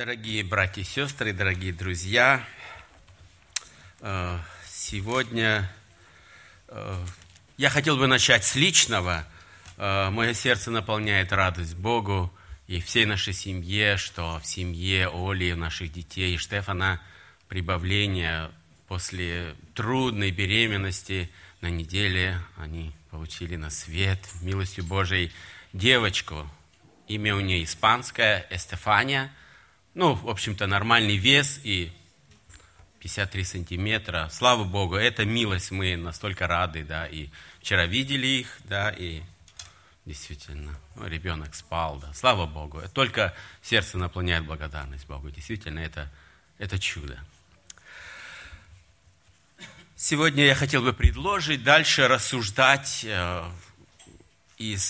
Дорогие братья и сестры, дорогие друзья, э, сегодня э, я хотел бы начать с личного. Э, мое сердце наполняет радость Богу и всей нашей семье, что в семье Оли, наших детей и Штефана прибавление после трудной беременности на неделе они получили на свет милостью Божией девочку. Имя у нее испанское, Эстефания – ну, в общем-то, нормальный вес и 53 сантиметра. Слава Богу, это милость, мы настолько рады, да, и вчера видели их, да, и действительно, ну, ребенок спал, да, слава Богу. Только сердце наполняет благодарность Богу, действительно, это, это чудо. Сегодня я хотел бы предложить дальше рассуждать э, из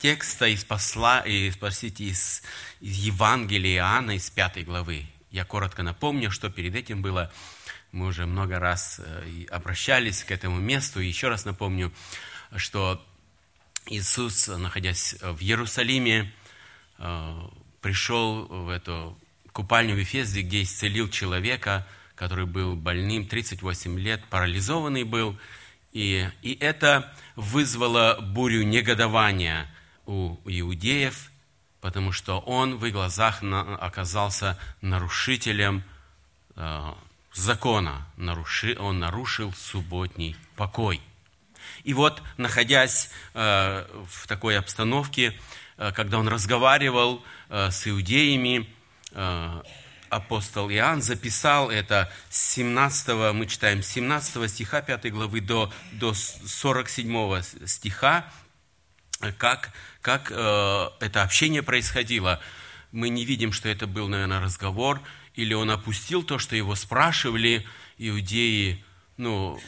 текста, из посла, и, простите, из из Евангелия Иоанна, из пятой главы. Я коротко напомню, что перед этим было. Мы уже много раз э, обращались к этому месту. И еще раз напомню, что Иисус, находясь в Иерусалиме, э, пришел в эту купальню в Ефезде, где исцелил человека, который был больным 38 лет, парализованный был. И, и это вызвало бурю негодования у иудеев – потому что он в их глазах оказался нарушителем э, закона, он нарушил субботний покой. И вот, находясь э, в такой обстановке, э, когда он разговаривал с иудеями, апостол Иоанн записал это с 17, мы читаем, с 17 стиха 5 главы до, до 47 стиха, как, как э, это общение происходило. Мы не видим, что это был, наверное, разговор, или он опустил то, что его спрашивали иудеи. Ну,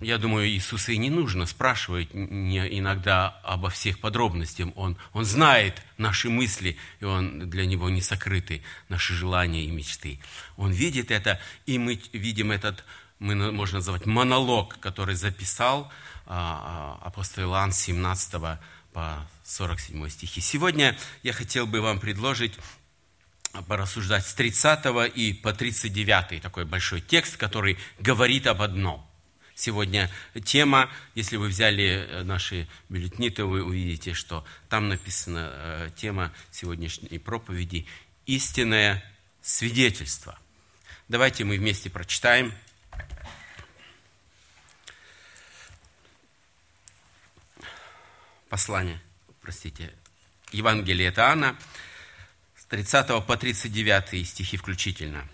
я думаю, Иисуса и не нужно спрашивать не иногда обо всех подробностях. Он, он знает наши мысли, и он для него не сокрыты, наши желания и мечты. Он видит это, и мы видим этот, мы можно назвать монолог, который записал а, а, апостол Иоанн 17 по 47 стихи. Сегодня я хотел бы вам предложить порассуждать с 30 и по 39 такой большой текст, который говорит об одном. Сегодня тема, если вы взяли э, наши бюллетени, то вы увидите, что там написана э, тема сегодняшней проповеди «Истинное свидетельство». Давайте мы вместе прочитаем послание, простите, Евангелие от Иоанна, с 30 по 39 стихи включительно.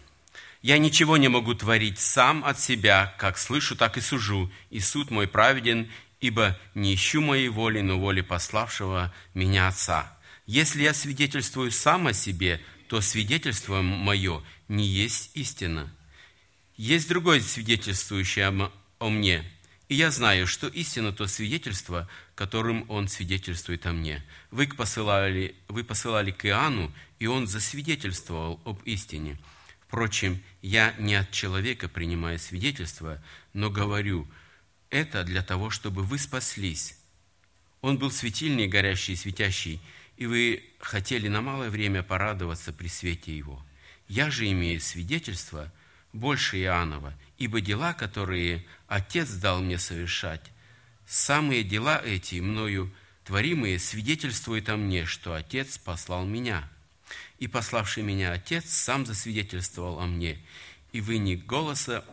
«Я ничего не могу творить сам от себя, как слышу, так и сужу, и суд мой праведен, ибо не ищу моей воли, но воли пославшего меня Отца. Если я свидетельствую сам о себе, то свидетельство мое не есть истина. Есть другое свидетельствующее о мне, и я знаю, что истина то свидетельство, которым он свидетельствует о мне. Вы посылали, вы посылали к Иоанну, и он засвидетельствовал об истине. Впрочем, я не от человека принимаю свидетельство, но говорю это для того, чтобы вы спаслись. Он был светильный, горящий и светящий, и вы хотели на малое время порадоваться при свете его. Я же имею свидетельство больше Иоаннова – ибо дела, которые Отец дал мне совершать, самые дела эти, мною творимые, свидетельствуют о мне, что Отец послал меня. И пославший меня Отец сам засвидетельствовал о мне, и вы ни голоса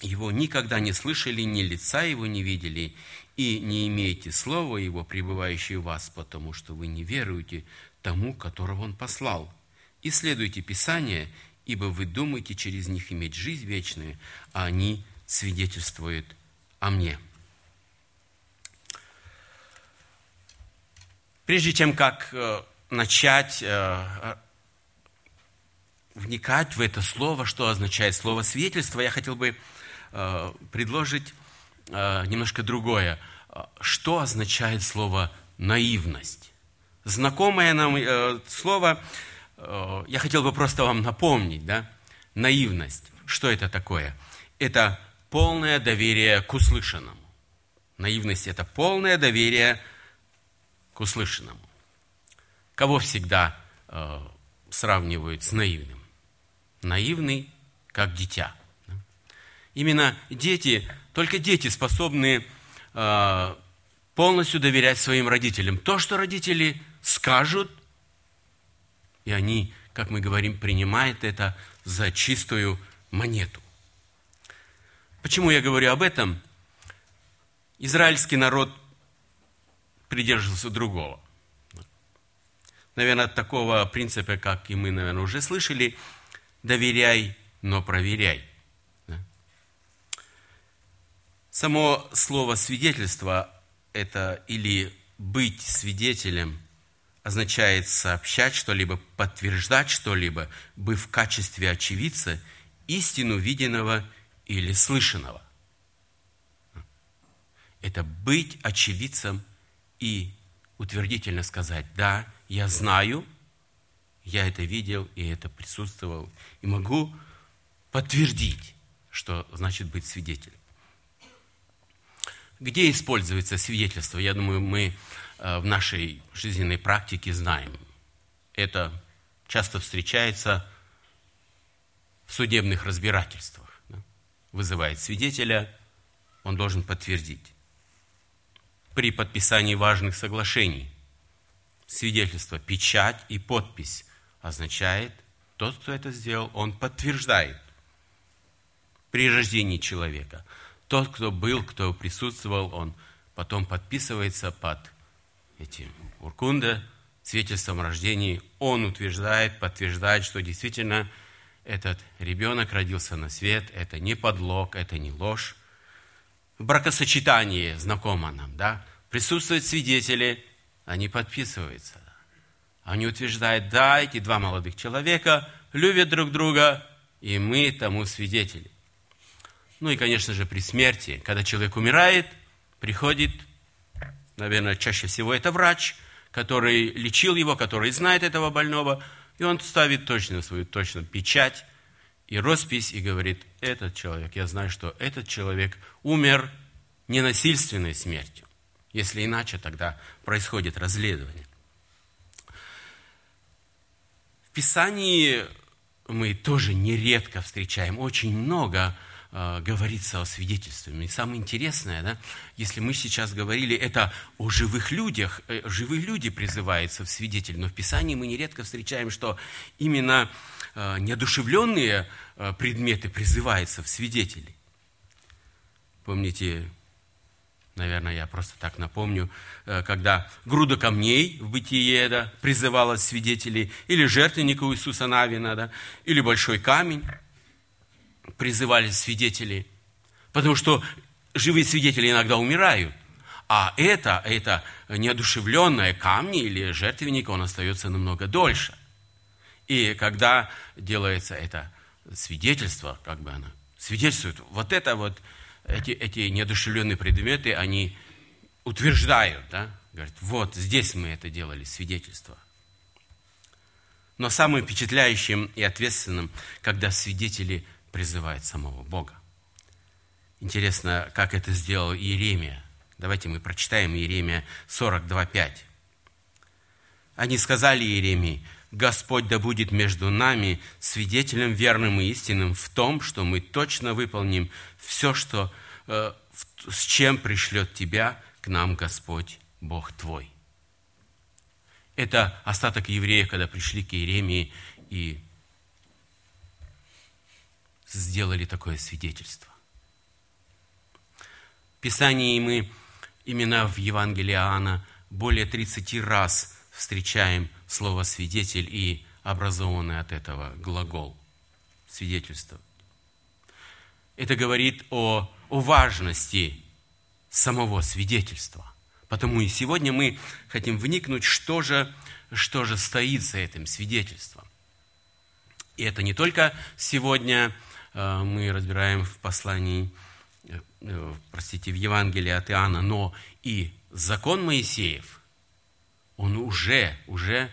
его никогда не слышали, ни лица его не видели, и не имеете слова его, пребывающего в вас, потому что вы не веруете тому, которого он послал. Исследуйте Писание, ибо вы думаете через них иметь жизнь вечную, а они свидетельствуют о мне. Прежде чем как э, начать э, вникать в это слово, что означает слово свидетельство, я хотел бы э, предложить немножко другое. Что означает слово наивность? Знакомое нам слово Э, я хотел бы просто вам напомнить, да, наивность. Что это такое? Это полное доверие к услышанному. Наивность – это полное доверие к услышанному. Кого всегда э, сравнивают с наивным. Наивный, как дитя. Именно дети, только дети способны э, полностью доверять своим родителям. То, что родители скажут, и они, как мы говорим, принимают это за чистую монету. Почему я говорю об этом? Израильский народ придерживался другого. Наверное, такого принципа, как и мы, наверное, уже слышали, доверяй, но проверяй. Само слово свидетельство – это или быть свидетелем означает сообщать что-либо, подтверждать что-либо, быть в качестве очевидца истину виденного или слышанного. Это быть очевидцем и утвердительно сказать, да, я знаю, я это видел и это присутствовал, и могу подтвердить, что значит быть свидетелем. Где используется свидетельство? Я думаю, мы э, в нашей жизненной практике знаем. Это часто встречается в судебных разбирательствах. Вызывает свидетеля, он должен подтвердить. При подписании важных соглашений свидетельство, печать и подпись означает, тот, кто это сделал, он подтверждает при рождении человека – тот, кто был, кто присутствовал, он потом подписывается под этим уркунда, свидетельством о рождении. Он утверждает, подтверждает, что действительно этот ребенок родился на свет, это не подлог, это не ложь. Бракосочетании знакомо нам, да? Присутствуют свидетели, они подписываются. Они утверждают, да, эти два молодых человека любят друг друга, и мы тому свидетели. Ну и, конечно же, при смерти, когда человек умирает, приходит, наверное, чаще всего это врач, который лечил его, который знает этого больного, и он ставит точно свою точно печать и роспись и говорит, этот человек, я знаю, что этот человек умер ненасильственной смертью. Если иначе, тогда происходит расследование. В Писании мы тоже нередко встречаем очень много э, говорится о свидетельстве. И самое интересное, да, если мы сейчас говорили это о живых людях, э, живые люди призываются в свидетель, но в Писании мы нередко встречаем, что именно неодушевленные э, предметы призываются в свидетели. Помните, наверное, я просто так напомню, э, когда груда камней в бытие да, призывала свидетелей, или жертвенник у Иисуса Навина, да, или большой камень – призывали свидетели, потому что живые свидетели иногда умирают, а это, это неодушевленное камни или жертвенник, он остается намного дольше. И когда делается это свидетельство, как бы оно свидетельствует, вот это вот, эти, эти неодушевленные предметы, они утверждают, да, говорят, вот здесь мы это делали, свидетельство. Но самым впечатляющим и ответственным, когда свидетели призывает самого Бога. Интересно, как это сделал Иеремия. Давайте мы прочитаем Иеремия 42.5. Они сказали Иеремии, Господь да будет между нами свидетелем верным и истинным в том, что мы точно выполним все, что, э, с чем пришлет тебя к нам Господь, Бог твой. Это остаток евреев, когда пришли к Иеремии и сделали такое свидетельство. В Писании мы именно в Евангелии Иоанна более 30 раз встречаем слово «свидетель» и образованный от этого глагол «свидетельство». Это говорит о, о важности самого свидетельства. Потому и сегодня мы хотим вникнуть, что же, что же стоит за этим свидетельством. И это не только сегодня Э, мы разбираем в послании, э, э, простите, в Евангелии от Иоанна, но и закон Моисеев, он уже, уже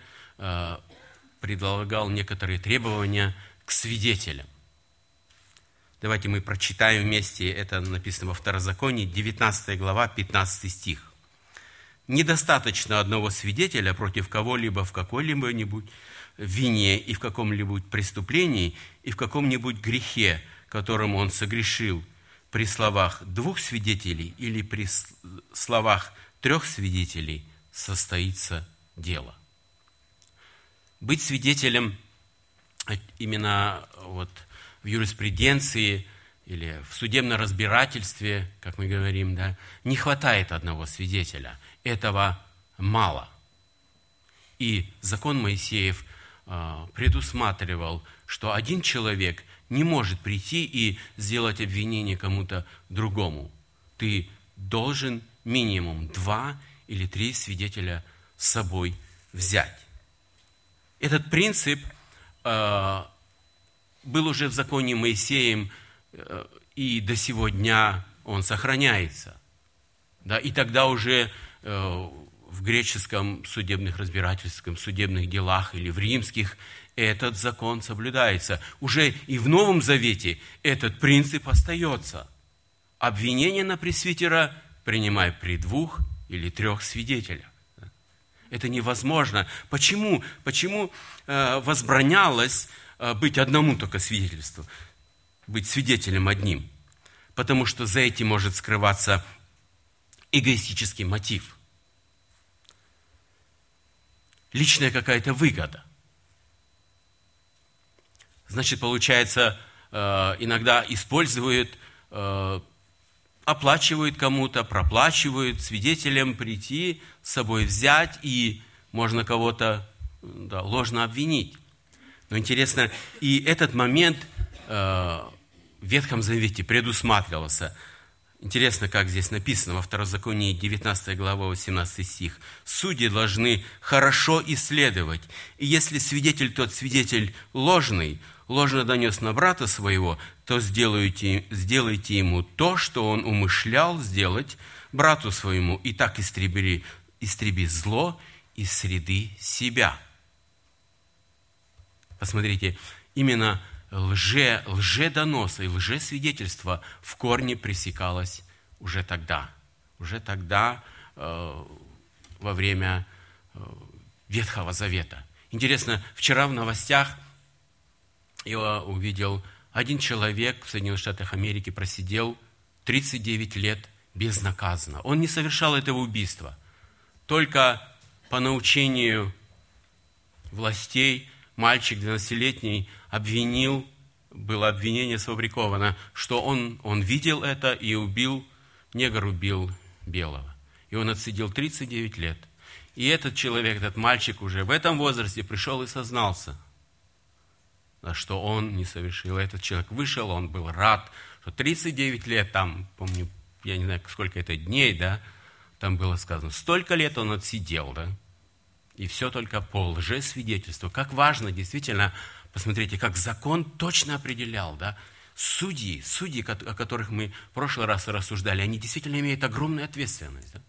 предлагал некоторые требования к свидетелям. Давайте мы прочитаем вместе, это написано во Второзаконии, 19 глава, 15 стих. недостаточно одного свидетеля против кого-либо в какой-либо вине и в каком-либо преступлении и в каком-нибудь грехе, которым он согрешил при словах двух свидетелей или при словах трех свидетелей состоится дело. Быть свидетелем именно вот в юриспруденции или в судебном разбирательстве, как мы говорим, да, не хватает одного свидетеля. Этого мало. И закон Моисеев а, предусматривал, что один человек не может прийти и сделать обвинение кому-то другому. Ты должен минимум два или три свидетеля с собой взять. Этот принцип э, был уже в законе Моисеем, э, и до сего дня он сохраняется. Да, и тогда уже э, в греческом судебных разбирательском, судебных делах или в римских этот закон соблюдается. Уже и в Новом Завете этот принцип остается. Обвинение на пресвитера принимай при двух или трех свидетелях. Это невозможно. Почему? Почему э, возбранялось э, быть одному только свидетельству? Быть свидетелем одним? Потому что за этим может скрываться эгоистический мотив – личная какая-то выгода. Значит, получается, э, иногда используют, оплачивают кому-то, проплачивают свидетелям прийти, с собой взять, и можно кого-то да, ложно обвинить. Но интересно, и этот момент э, в Ветхом Завете предусматривался – Интересно, как здесь написано во Второзаконии 19 глава 18 стих. «Судьи должны хорошо исследовать, и если свидетель тот свидетель ложный, ложно донес на брата своего, то сделайте, сделайте ему то, что он умышлял сделать брату своему, и так истреби, истреби зло из среды себя». Посмотрите, именно лже, лжедоноса и лжесвидетельства в корне пресекалось уже тогда. Уже тогда, э, во время э, Ветхого Завета. Интересно, вчера в новостях я увидел, один человек в Соединенных Штатах Америки просидел 39 лет безнаказанно. Он не совершал этого убийства. Только по научению властей мальчик 12-летний обвинил, было обвинение сфабриковано, что он, он видел это и убил, негр убил белого. И он отсидел 39 лет. И этот человек, этот мальчик уже в этом возрасте пришел и сознался, что он не совершил. Этот человек вышел, он был рад, что 39 лет, там, помню, я не знаю, сколько это дней, да, там было сказано, столько лет он отсидел, да, и все только по лжесвидетельству. Как важно действительно, посмотрите, как закон точно определял, да, судьи, судьи, о которых мы в прошлый раз рассуждали, они действительно имеют огромную ответственность. Да?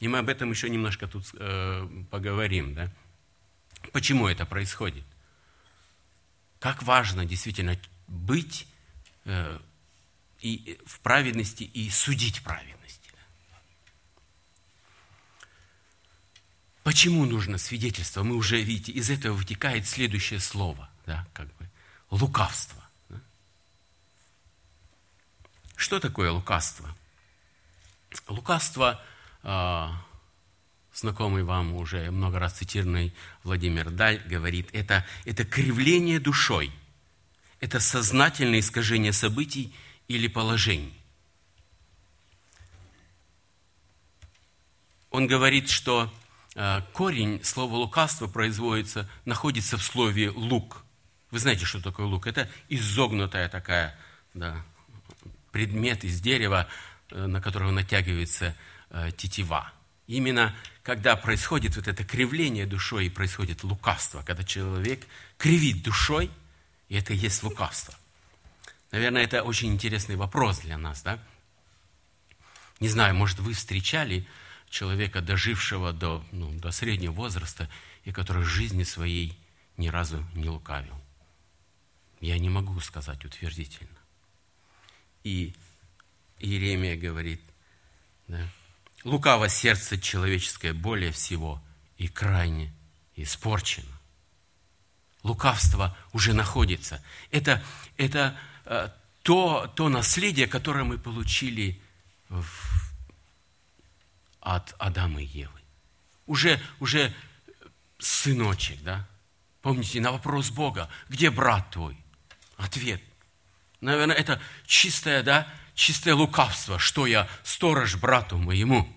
И мы об этом еще немножко тут э, поговорим. Да? Почему это происходит? Как важно действительно быть э, и в праведности и судить праведно. Почему нужно свидетельство? Мы уже, видите, из этого вытекает следующее слово, да, как бы, лукавство. Да? Что такое лукавство? Лукавство, э, знакомый вам уже много раз цитированный Владимир Даль говорит, это, это кривление душой, это сознательное искажение событий или положений. Он говорит, что Э, корень слова лукавство производится, находится в слове лук. Вы знаете, что такое лук? Это изогнутая такая да, предмет из дерева, э, на которого натягивается э, тетива. Именно когда происходит вот это кривление душой и происходит лукавство, когда человек кривит душой, и это и есть лукавство. Наверное, это очень интересный вопрос для нас, да? Не знаю, может, вы встречали человека, дожившего до, ну, до среднего возраста, и который жизни своей ни разу не лукавил. Я не могу сказать утвердительно. И Иеремия говорит, да, Лукаво сердце человеческое более всего и крайне испорчено. Лукавство уже находится. Это, это э, то, то наследие, которое мы получили в, от Адама и Евы. Уже, уже сыночек, да? Помните, на вопрос Бога, где брат твой? Ответ. Наверное, это чистое, да, чистое лукавство, что я сторож брату моему.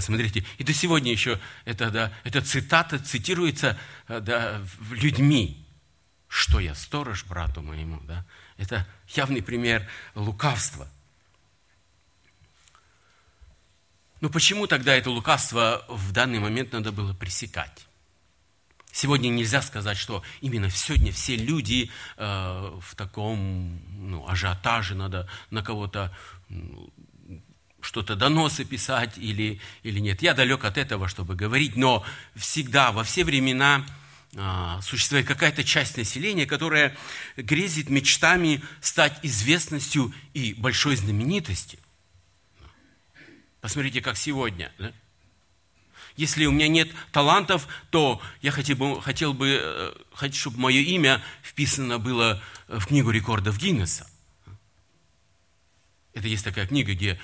Посмотрите, и до сегодня еще это, да, эта цитата цитируется э, да, людьми. Что я сторож брату моему, да? Это явный пример лукавства. Но почему тогда это лукавство в данный момент надо было пресекать? Сегодня нельзя сказать, что именно сегодня все люди э, в таком ну, ажиотаже, надо на кого-то ну, что-то доносы писать или, или нет. Я далек от этого, чтобы говорить, но всегда, во все времена э, существует какая-то часть населения, которая грезит мечтами стать известностью и большой знаменитостью. Посмотрите, как сегодня. Да? Если у меня нет талантов, то я хотел бы, хотел бы э, чтобы мое имя вписано было в книгу рекордов Гиннесса. Это есть такая книга, где,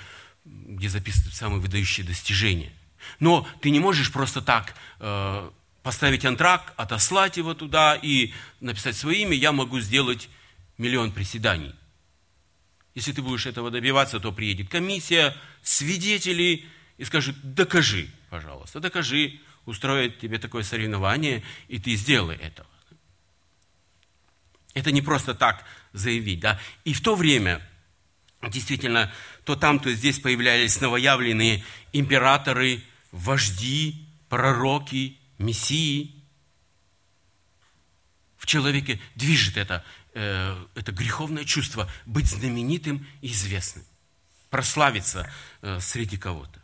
где записаны самые выдающие достижения. Но ты не можешь просто так э, поставить антрак, отослать его туда и написать свое имя. Я могу сделать миллион приседаний. Если ты будешь этого добиваться, то приедет комиссия, свидетели и скажут, докажи пожалуйста, докажи, устроит тебе такое соревнование, и ты сделай этого. Это не просто так заявить, да. И в то время, действительно, то там, то здесь появлялись новоявленные императоры, вожди, пророки, мессии. В человеке движет это, э, это греховное чувство быть знаменитым и известным, прославиться э, среди кого-то.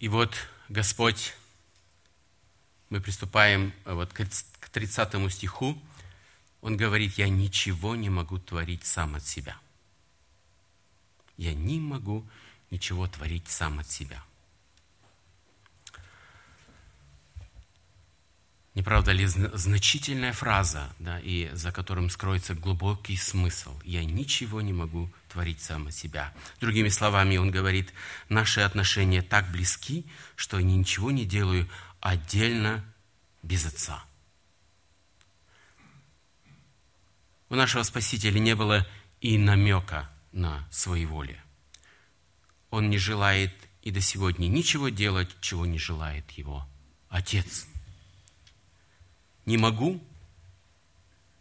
И вот Господь, мы приступаем э, вот к 30 стиху, Он говорит, я ничего не могу творить сам от себя. Я не могу ничего творить сам от себя. Не правда ли значительная фраза, да, и за которым скроется глубокий смысл? Я ничего не могу творить сам от себя. Другими словами, он говорит, наши отношения так близки, что я ничего не делаю отдельно без Отца. У нашего Спасителя не было и намека на своеволие. Он не желает и до сегодня ничего делать, чего не желает его Отец – не могу,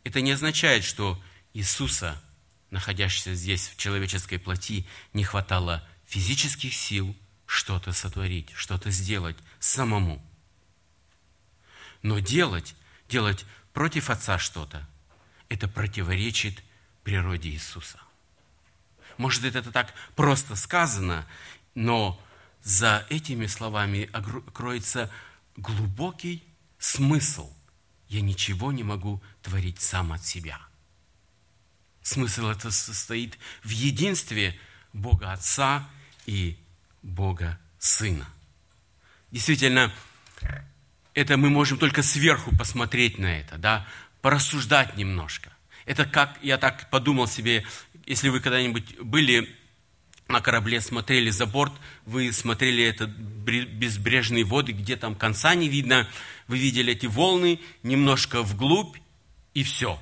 это не означает, что Иисуса, находящегося здесь в человеческой плоти, не хватало физических сил что-то сотворить, что-то сделать самому. Но делать, делать против Отца что-то, это противоречит природе Иисуса. Может, это так просто сказано, но за этими словами кроется глубокий смысл я ничего не могу творить сам от себя. Смысл это состоит в единстве Бога Отца и Бога Сына. Действительно, это мы можем только сверху посмотреть на это, да, порассуждать немножко. Это как, я так подумал себе, если вы когда-нибудь были на корабле, смотрели за борт, вы смотрели это безбрежные воды, где там конца не видно, вы видели эти волны немножко вглубь, и все.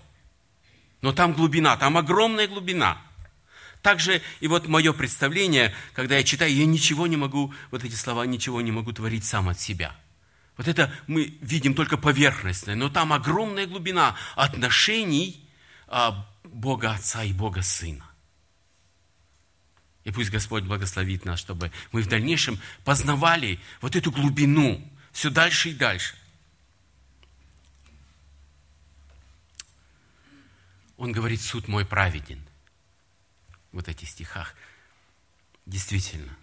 Но там глубина, там огромная глубина. Также и вот мое представление, когда я читаю, я ничего не могу, вот эти слова, ничего не могу творить сам от себя. Вот это мы видим только поверхностное, но там огромная глубина отношений а, Бога Отца и Бога Сына. И пусть Господь благословит нас, чтобы мы в дальнейшем познавали вот эту глубину все дальше и дальше. Он говорит, суд мой праведен. Вот этих стихах. Действительно.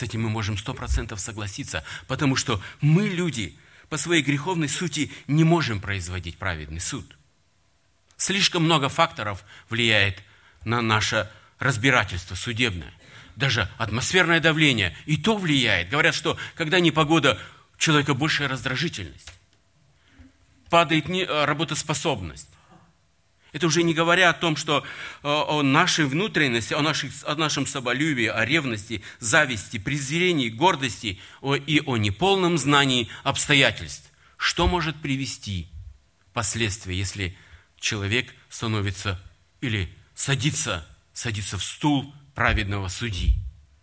С этим мы можем сто процентов согласиться, потому что мы, люди, по своей греховной сути не можем производить праведный суд. Слишком много факторов влияет на наше разбирательство судебное. Даже атмосферное давление и то влияет. Говорят, что когда непогода, у человека большая раздражительность. Падает э, работоспособность. Это уже не говоря о том, что э, о нашей внутренности, о, наших, о нашем соболюбии, о ревности, зависти, презрении, гордости о, и о неполном знании обстоятельств. Что может привести последствия, если человек становится или садится, садится в стул праведного судьи,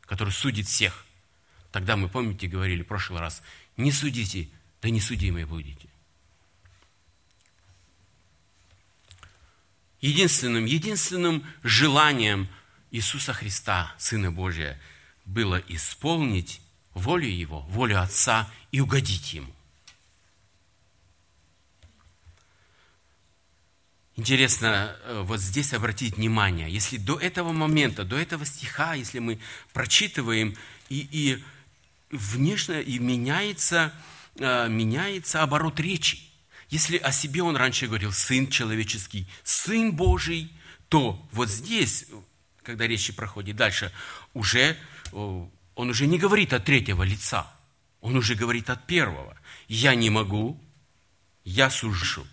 который судит всех? Тогда мы, помните, говорили в прошлый раз, не судите, да не судимые будете. Единственным, единственным желанием Иисуса Христа, Сына Божия, было исполнить волю Его, волю Отца и угодить Ему. Интересно э, вот здесь обратить внимание, если до этого момента, до этого стиха, если мы прочитываем, и, и внешне и меняется, э, меняется оборот речи. Если о себе он раньше говорил «сын человеческий», «сын Божий», то вот здесь, когда речь проходит дальше, уже, он уже не говорит от третьего лица, он уже говорит от первого. «Я не могу, я сужу».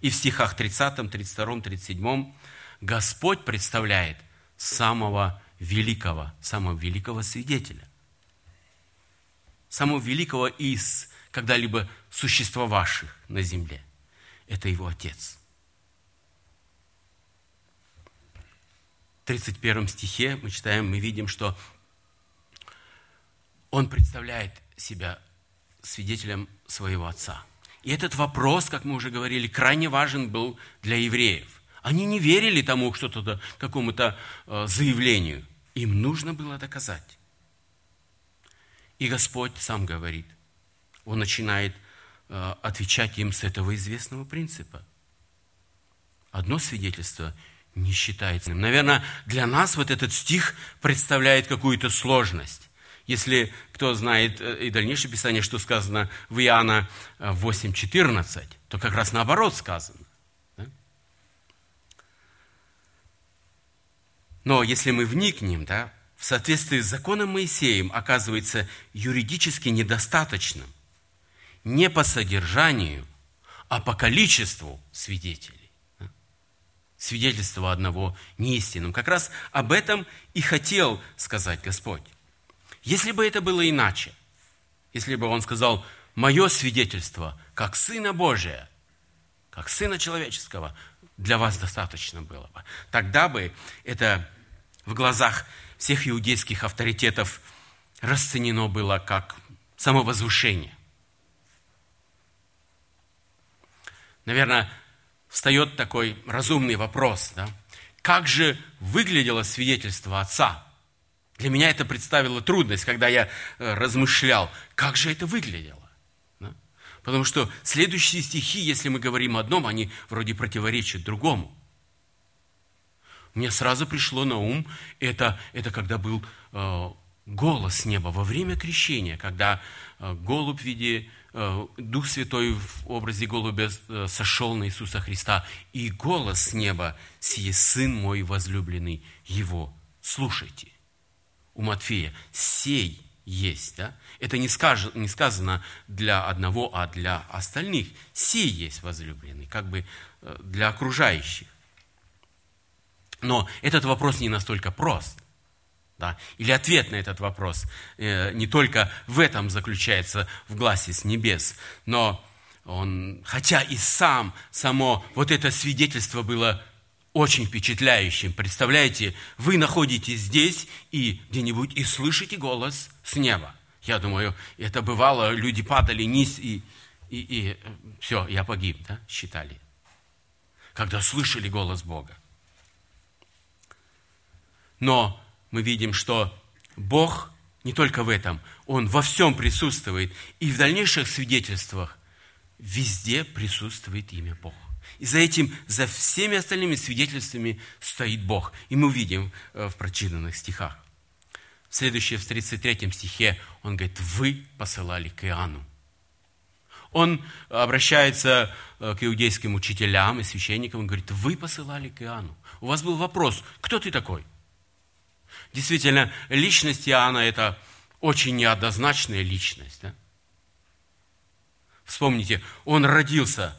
И в стихах 30, 32, 37 Господь представляет самого великого, самого великого свидетеля, самого великого из когда-либо существовавших на земле. Это его Отец. В 31 стихе мы читаем, мы видим, что он представляет себя свидетелем своего Отца. И этот вопрос, как мы уже говорили, крайне важен был для евреев. Они не верили тому что-то, какому-то э, заявлению. Им нужно было доказать. И Господь сам говорит – он начинает отвечать им с этого известного принципа. Одно свидетельство не считается. Наверное, для нас вот этот стих представляет какую-то сложность. Если кто знает э, и дальнейшее Писание, что сказано в Иоанна 8.14, э, то как раз наоборот сказано. Но если мы вникнем, да, в соответствии с законом Моисеем оказывается юридически недостаточным не по содержанию, а по количеству свидетелей. Свидетельство одного неистинным. Как раз об этом и хотел сказать Господь. Если бы это было иначе, если бы Он сказал, мое свидетельство, как Сына Божия, как Сына Человеческого, для вас достаточно было бы. Тогда бы это в глазах всех иудейских авторитетов расценено было как самовозвышение. Наверное, встает такой разумный вопрос, да? Как же выглядело свидетельство отца? Для меня это представило трудность, когда я э, размышлял, как же это выглядело. Да? Потому что следующие стихи, если мы говорим о одном, они вроде противоречат другому. Мне сразу пришло на ум, это, это когда был э, голос неба во время крещения, когда э, голубь в виде Дух Святой в образе голубя э, сошел на Иисуса Христа, и голос с неба, сие Сын мой возлюбленный, Его слушайте. У Матфея сей есть, да? Это не, скаж, не сказано для одного, а для остальных. Сей есть возлюбленный, как бы э, для окружающих. Но этот вопрос не настолько прост. Да? Или ответ на этот вопрос э, не только в этом заключается в гласе с небес, но он, хотя и сам, само вот это свидетельство было очень впечатляющим. Представляете, вы находитесь здесь и где-нибудь и слышите голос с неба. Я думаю, это бывало, люди падали низ и, и, и все, я погиб, да, считали. Когда слышали голос Бога. Но мы видим, что Бог не только в этом, Он во всем присутствует. И в дальнейших свидетельствах везде присутствует имя Бог. И за этим, за всеми остальными свидетельствами стоит Бог. И мы увидим э, в прочитанных стихах. Следующее, в 33 стихе, он говорит, вы посылали к Иоанну. Он обращается э, к иудейским учителям и священникам, он говорит, вы посылали к Иоанну. У вас был вопрос, кто ты такой? Действительно, личность Иоанна – это очень неоднозначная личность. Да? Вспомните, он родился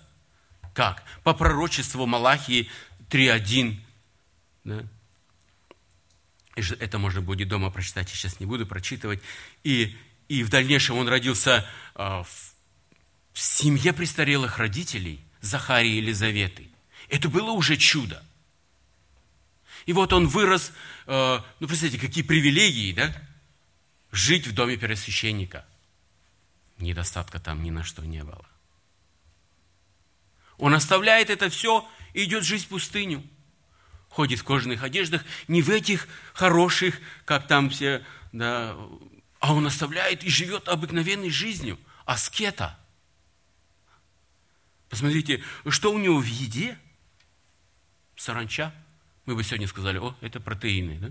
как? По пророчеству Малахии 3.1. Да? Это можно будет дома прочитать, я сейчас не буду прочитывать. И, и в дальнейшем он родился а, в, в семье престарелых родителей, Захарии и Елизаветы. Это было уже чудо. И вот он вырос, а, ну, представьте, какие привилегии, да? Жить в доме первосвященника. Недостатка там ни на что не было. Он оставляет это все и идет жить в пустыню ходит в кожаных одеждах, не в этих хороших, как там все, да, а он оставляет и живет обыкновенной жизнью, аскета. Посмотрите, что у него в еде? Саранча. Мы бы сегодня сказали, о, это протеины. Да?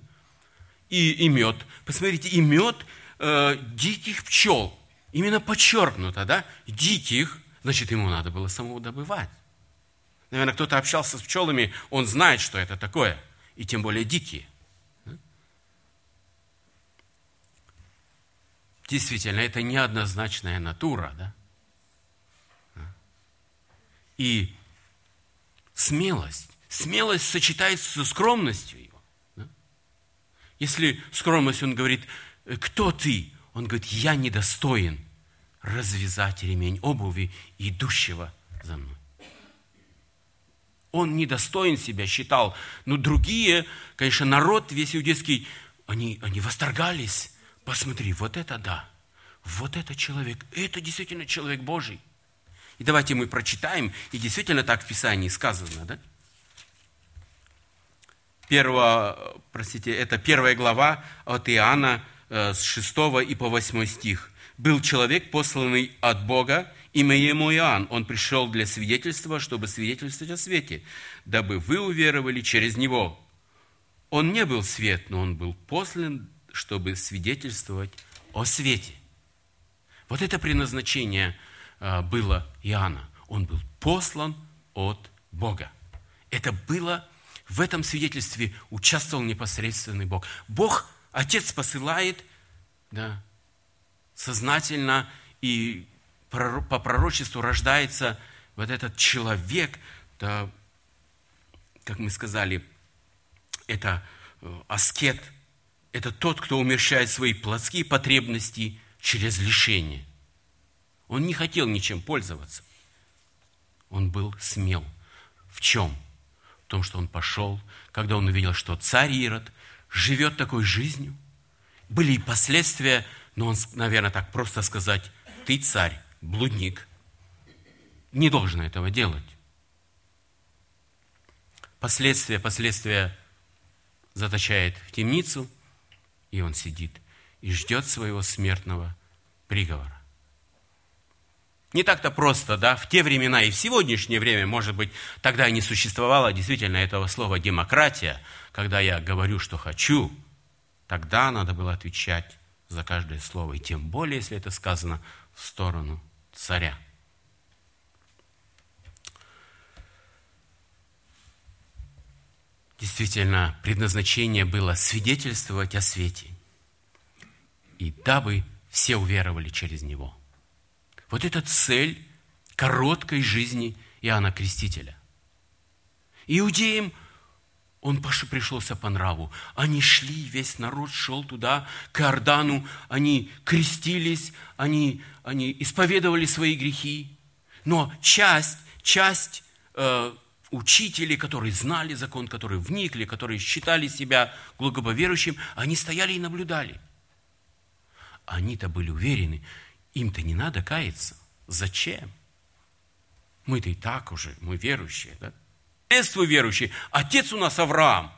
И, и мед. Посмотрите, и мед э, диких пчел. Именно подчеркнуто, да? Диких, значит, ему надо было самого добывать. Наверное, кто-то общался с пчелами, он знает, что это такое, и тем более дикие. Действительно, это неоднозначная натура, да? И смелость, смелость сочетается со скромностью его. Если скромность, он говорит, кто ты? Он говорит, я недостоин развязать ремень обуви идущего за мной. Он недостоин себя считал. Но другие, конечно, народ весь иудейский, они, они восторгались. Посмотри, вот это да, вот это человек, это действительно человек Божий. И давайте мы прочитаем, и действительно так в Писании сказано, да? Первого, простите, это первая глава от Иоанна э, с 6 и по 8 стих. «Был человек, посланный от Бога, Имя ему Иоанн, он пришел для свидетельства, чтобы свидетельствовать о свете, дабы вы уверовали через него. Он не был свет, но он был послан, чтобы свидетельствовать о свете. Вот это предназначение а, было Иоанна. Он был послан от Бога. Это было, в этом свидетельстве участвовал непосредственный Бог. Бог, Отец посылает да, сознательно и по пророчеству рождается вот этот человек, да, как мы сказали, это э, аскет, это тот, кто умерщает свои плотские потребности через лишение. Он не хотел ничем пользоваться. Он был смел. В чем? В том, что он пошел, когда он увидел, что царь Ирод живет такой жизнью. Были и последствия, но он, наверное, так просто сказать, ты царь, блудник, не должен этого делать. Последствия, последствия заточает в темницу, и он сидит и ждет своего смертного приговора. Не так-то просто, да, в те времена и в сегодняшнее время, может быть, тогда не существовало действительно этого слова «демократия», когда я говорю, что хочу, тогда надо было отвечать за каждое слово, и тем более, если это сказано в сторону царя. Действительно, предназначение было свидетельствовать о свете, и дабы все уверовали через него. Вот это цель короткой жизни Иоанна Крестителя. Иудеям он пришелся по нраву. Они шли, весь народ шел туда, к Иордану, они крестились, они, они исповедовали свои грехи. Но часть, часть э, учителей, которые знали закон, которые вникли, которые считали себя глубоко они стояли и наблюдали. Они-то были уверены, им-то не надо каяться. Зачем? Мы-то и так уже, мы верующие, да? наследство верующий. Отец у нас Авраам.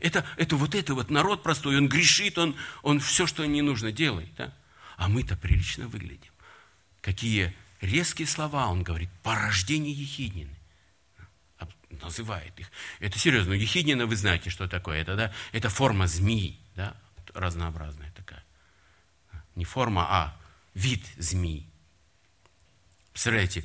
Это, это вот это вот народ простой, он грешит, он, он все, что не нужно, делает. Да? А мы-то прилично выглядим. Какие резкие слова он говорит. Порождение Ехиднины. Называет их. Это серьезно. Ехиднина, вы знаете, что такое. Это, да, это форма змеи. Да? Разнообразная такая. Не форма, а вид змеи. Представляете,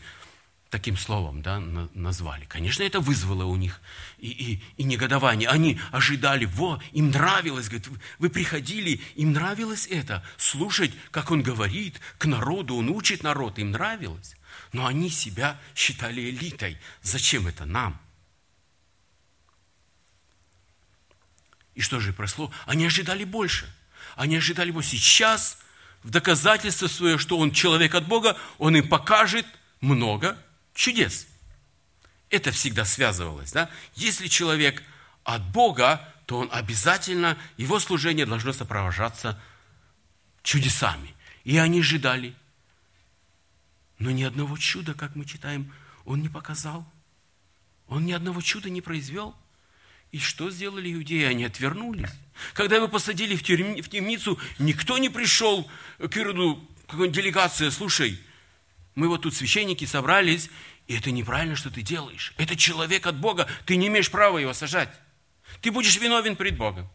таким словом да, назвали. Конечно, это вызвало у них и, и, и негодование. Они ожидали, во, им нравилось, говорит, вы приходили, им нравилось это, слушать, как он говорит к народу, он учит народ, им нравилось. Но они себя считали элитой. Зачем это нам? И что же прошло? Они ожидали больше. Они ожидали больше. Сейчас, в доказательство свое, что он человек от Бога, он им покажет много чудес. Это всегда связывалось. Да? Если человек от Бога, то он обязательно, его служение должно сопровождаться чудесами. И они ожидали. Но ни одного чуда, как мы читаем, он не показал. Он ни одного чуда не произвел. И что сделали иудеи? Они отвернулись. Когда его посадили в, тюрьм, в темницу, никто не пришел к Ироду, какая-нибудь делегация, слушай, мы вот тут священники собрались, и это неправильно, что ты делаешь. Это человек от Бога, ты не имеешь права его сажать. Ты будешь виновен пред Богом.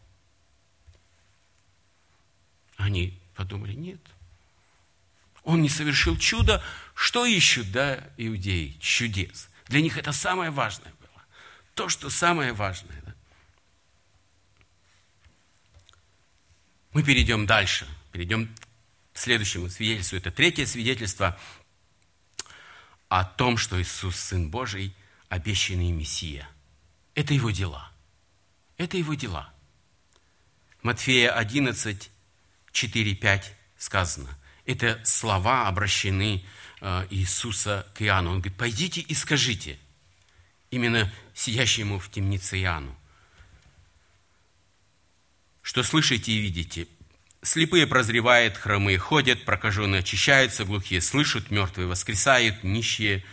Они подумали, нет. Он не совершил чудо. Что ищут, да, иудеи? Чудес. Для них это самое важное было. То, что самое важное. Да? Мы перейдем дальше. Перейдем к следующему свидетельству. Это третье свидетельство о том, что Иисус, Сын Божий, обещанный Мессия. Это Его дела. Это Его дела. Матфея 11, 4, 5 сказано. Это слова обращены э, Иисуса к Иоанну. Он говорит, пойдите и скажите, именно сидящему в темнице Иоанну, что слышите и видите. Слепые прозревают, хромые ходят, прокаженные очищаются, глухие слышат, мертвые воскресают, нищие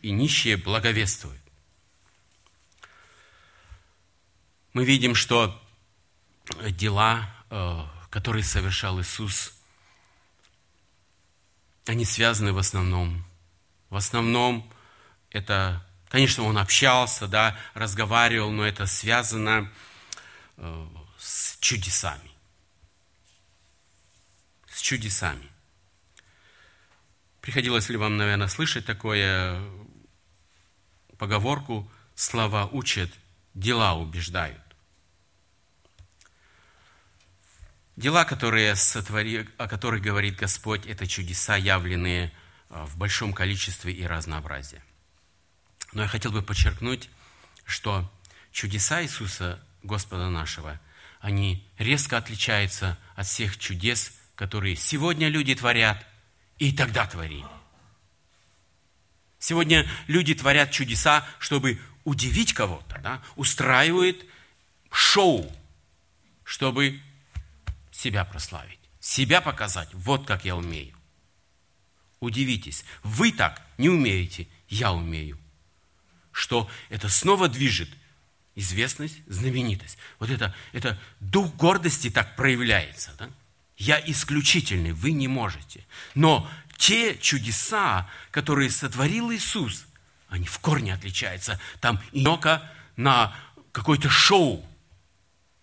и нищие благовествуют. Мы видим, что дела, э, которые совершал Иисус, они связаны в основном. В основном это, конечно, он общался, да, разговаривал, но это связано э, с чудесами. С чудесами. Приходилось ли вам, наверное, слышать такое поговорку «Слова учат, дела убеждают». Дела, которые сотвори, о которых говорит Господь, это чудеса, явленные а, в большом количестве и разнообразии. Но я хотел бы подчеркнуть, что чудеса Иисуса, Господа нашего – они резко отличаются от всех чудес, которые сегодня люди творят и тогда творили. Сегодня люди творят чудеса, чтобы удивить кого-то, да? устраивают шоу, чтобы себя прославить, себя показать. Вот как я умею. Удивитесь, вы так не умеете, я умею. Что это снова движет известность, знаменитость. Вот это, это дух гордости так проявляется. Да? Я исключительный, вы не можете. Но те чудеса, которые сотворил Иисус, они в корне отличаются. Там инока на какое-то шоу.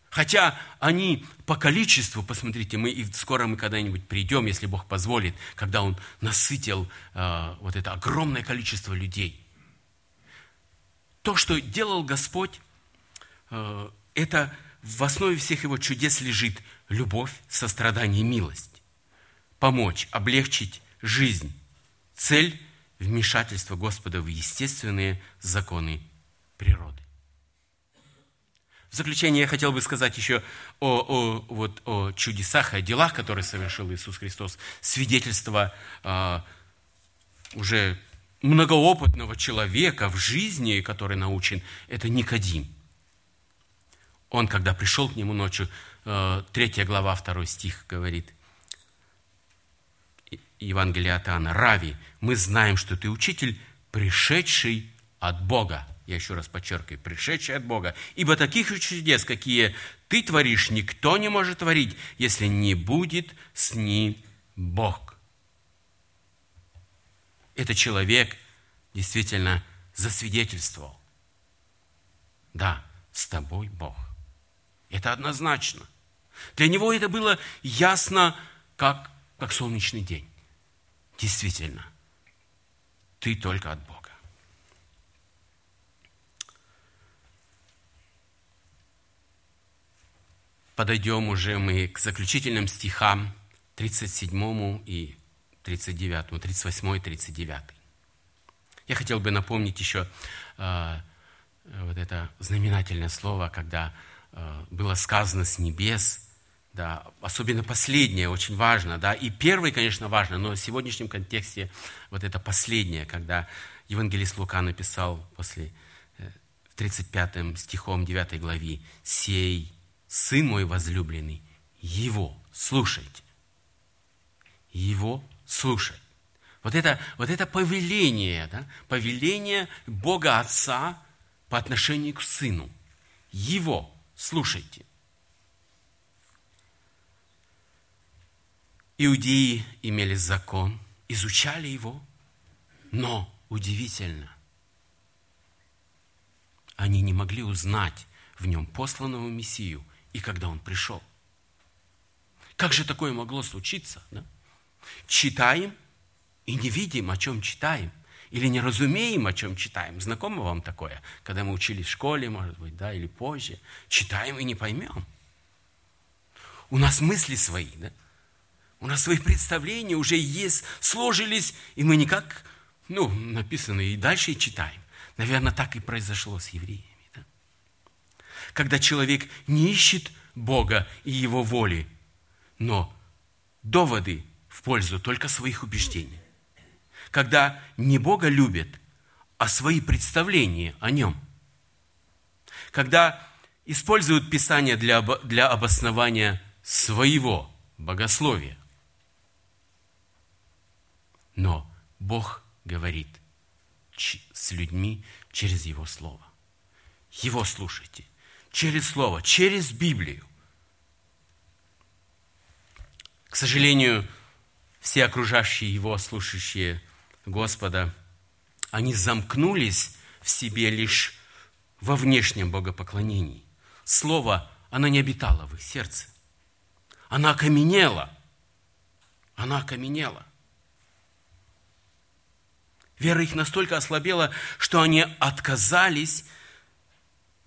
Хотя они по количеству, посмотрите, мы и скоро мы когда-нибудь придем, если Бог позволит, когда Он насытил э, вот это огромное количество людей. То, что делал Господь, это в основе всех его чудес лежит любовь, сострадание и милость. Помочь, облегчить жизнь. Цель – вмешательство Господа в естественные законы природы. В заключение я хотел бы сказать еще о, о, вот, о чудесах, о делах, которые совершил Иисус Христос. Свидетельство э, уже многоопытного человека в жизни, который научен, это Никодим – он, когда пришел к нему ночью, 3 э, глава, 2 стих говорит, Евангелие от Иоанна, «Рави, мы знаем, что ты учитель, пришедший от Бога». Я еще раз подчеркиваю, пришедший от Бога. Ибо таких чудес, какие ты творишь, никто не может творить, если не будет с ним Бог. Этот человек действительно засвидетельствовал. Да, с тобой Бог. Это однозначно. Для него это было ясно, как, как солнечный день. Действительно. ты только от Бога. Подойдем уже мы к заключительным стихам 37 и 39, 38 и 39. Я хотел бы напомнить еще э, вот это знаменательное слово, когда было сказано с небес, да, особенно последнее очень важно, да, и первый, конечно, важно, но в сегодняшнем контексте вот это последнее, когда евангелист Лука написал после э, в 35 стихом 9 главе «Сей, Сын мой возлюбленный, Его слушайте». Его слушать. Вот это, вот это повеление, да, повеление Бога Отца по отношению к Сыну. Его слушайте. Иудеи имели закон, изучали его, но удивительно, они не могли узнать в нем посланного Мессию и когда он пришел. Как же такое могло случиться? Да? Читаем и не видим, о чем читаем. Или не разумеем, о чем читаем. Знакомо вам такое? Когда мы учились в школе, может быть, да, или позже. Читаем и не поймем. У нас мысли свои, да? У нас свои представления уже есть, сложились, и мы никак, ну, написано, и дальше и читаем. Наверное, так и произошло с евреями. Да? Когда человек не ищет Бога и Его воли, но доводы в пользу только своих убеждений. Когда не Бога любят, а свои представления о Нем. Когда используют Писание для, для обоснования своего богословия. Но Бог говорит с людьми через Его Слово. Его слушайте. Через Слово, через Библию. К сожалению, все окружающие Его, слушающие Господа, они замкнулись в себе лишь во внешнем богопоклонении. Слово, оно не обитало в их сердце. Она окаменела. Она окаменела. Вера их настолько ослабела, что они отказались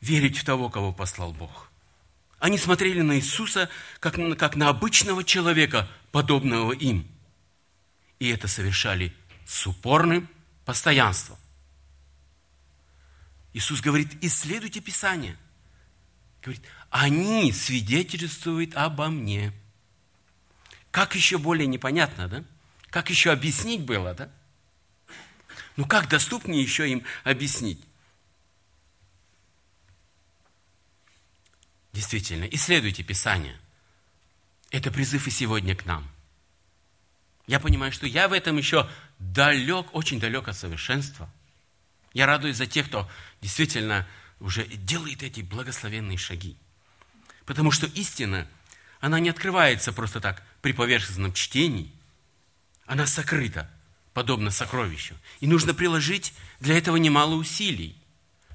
верить в того, кого послал Бог. Они смотрели на Иисуса как, как на обычного человека, подобного им. И это совершали с упорным постоянством. Иисус говорит, исследуйте Писание. Говорит, они свидетельствуют обо мне. Как еще более непонятно, да? Как еще объяснить было, да? Ну как доступнее еще им объяснить? Действительно, исследуйте Писание. Это призыв и сегодня к нам. Я понимаю, что я в этом еще далек, очень далек от совершенства. Я радуюсь за тех, кто действительно уже делает эти благословенные шаги. Потому что истина, она не открывается просто так при поверхностном чтении. Она сокрыта подобно сокровищу. И нужно приложить для этого немало усилий,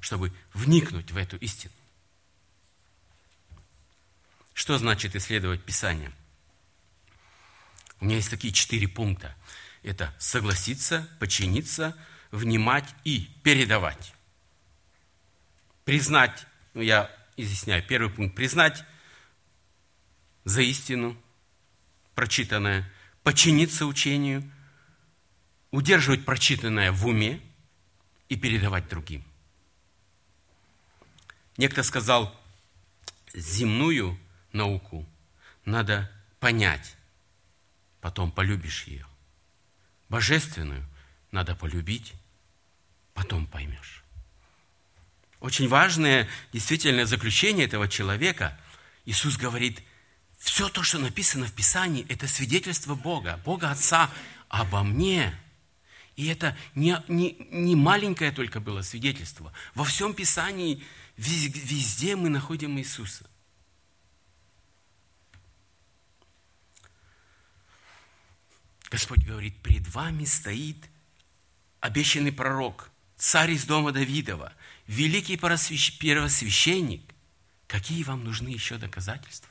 чтобы вникнуть в эту истину. Что значит исследовать Писание? У меня есть такие четыре пункта. Это согласиться, подчиниться, внимать и передавать. Признать, ну я изъясняю, первый пункт, признать за истину прочитанное, подчиниться учению, удерживать прочитанное в уме и передавать другим. Некто сказал, земную науку надо понять, потом полюбишь ее. Божественную надо полюбить, потом поймешь. Очень важное действительно заключение этого человека. Иисус говорит, все то, что написано в Писании, это свидетельство Бога, Бога Отца обо мне – и это не, не, не маленькое только было свидетельство. Во всем Писании везде мы находим Иисуса. Господь говорит, пред вами стоит обещанный пророк, царь из дома Давидова, великий первосвященник. Какие вам нужны еще доказательства?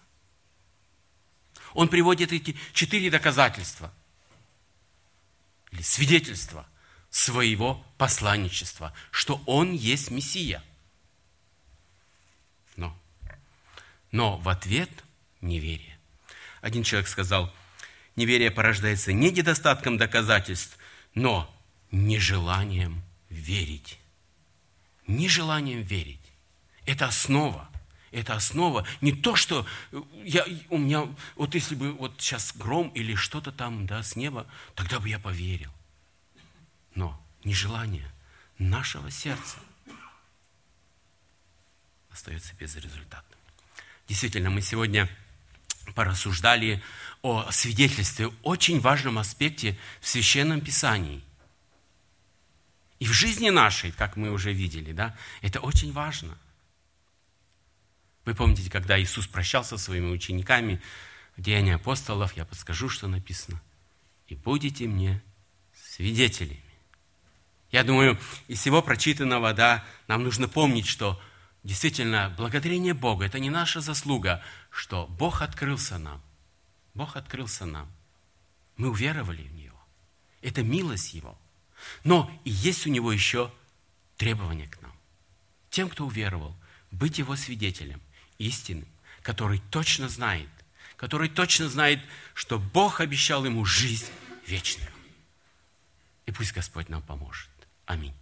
Он приводит эти четыре доказательства – или свидетельство своего посланничества, что Он есть Мессия. Но, но в ответ неверие. Один человек сказал, неверие порождается не недостатком доказательств, но нежеланием верить. Нежеланием верить. Это основа. Это основа. Не то, что я, у меня, вот если бы вот сейчас гром или что-то там да, с неба, тогда бы я поверил. Но нежелание нашего сердца остается безрезультатным. Действительно, мы сегодня порассуждали о свидетельстве, очень важном аспекте в Священном Писании. И в жизни нашей, как мы уже видели, да, это очень важно. Вы помните, когда Иисус прощался со своими учениками в Деянии апостолов, я подскажу, что написано. «И будете мне свидетелями». Я думаю, из всего прочитанного, да, нам нужно помнить, что действительно благодарение Богу – это не наша заслуга, что Бог открылся нам. Бог открылся нам. Мы уверовали в Него. Это милость Его. Но есть у Него еще требования к нам. Тем, кто уверовал, быть Его свидетелем – истинным, который точно знает, который точно знает, что Бог обещал ему жизнь вечную. И пусть Господь нам поможет. Аминь.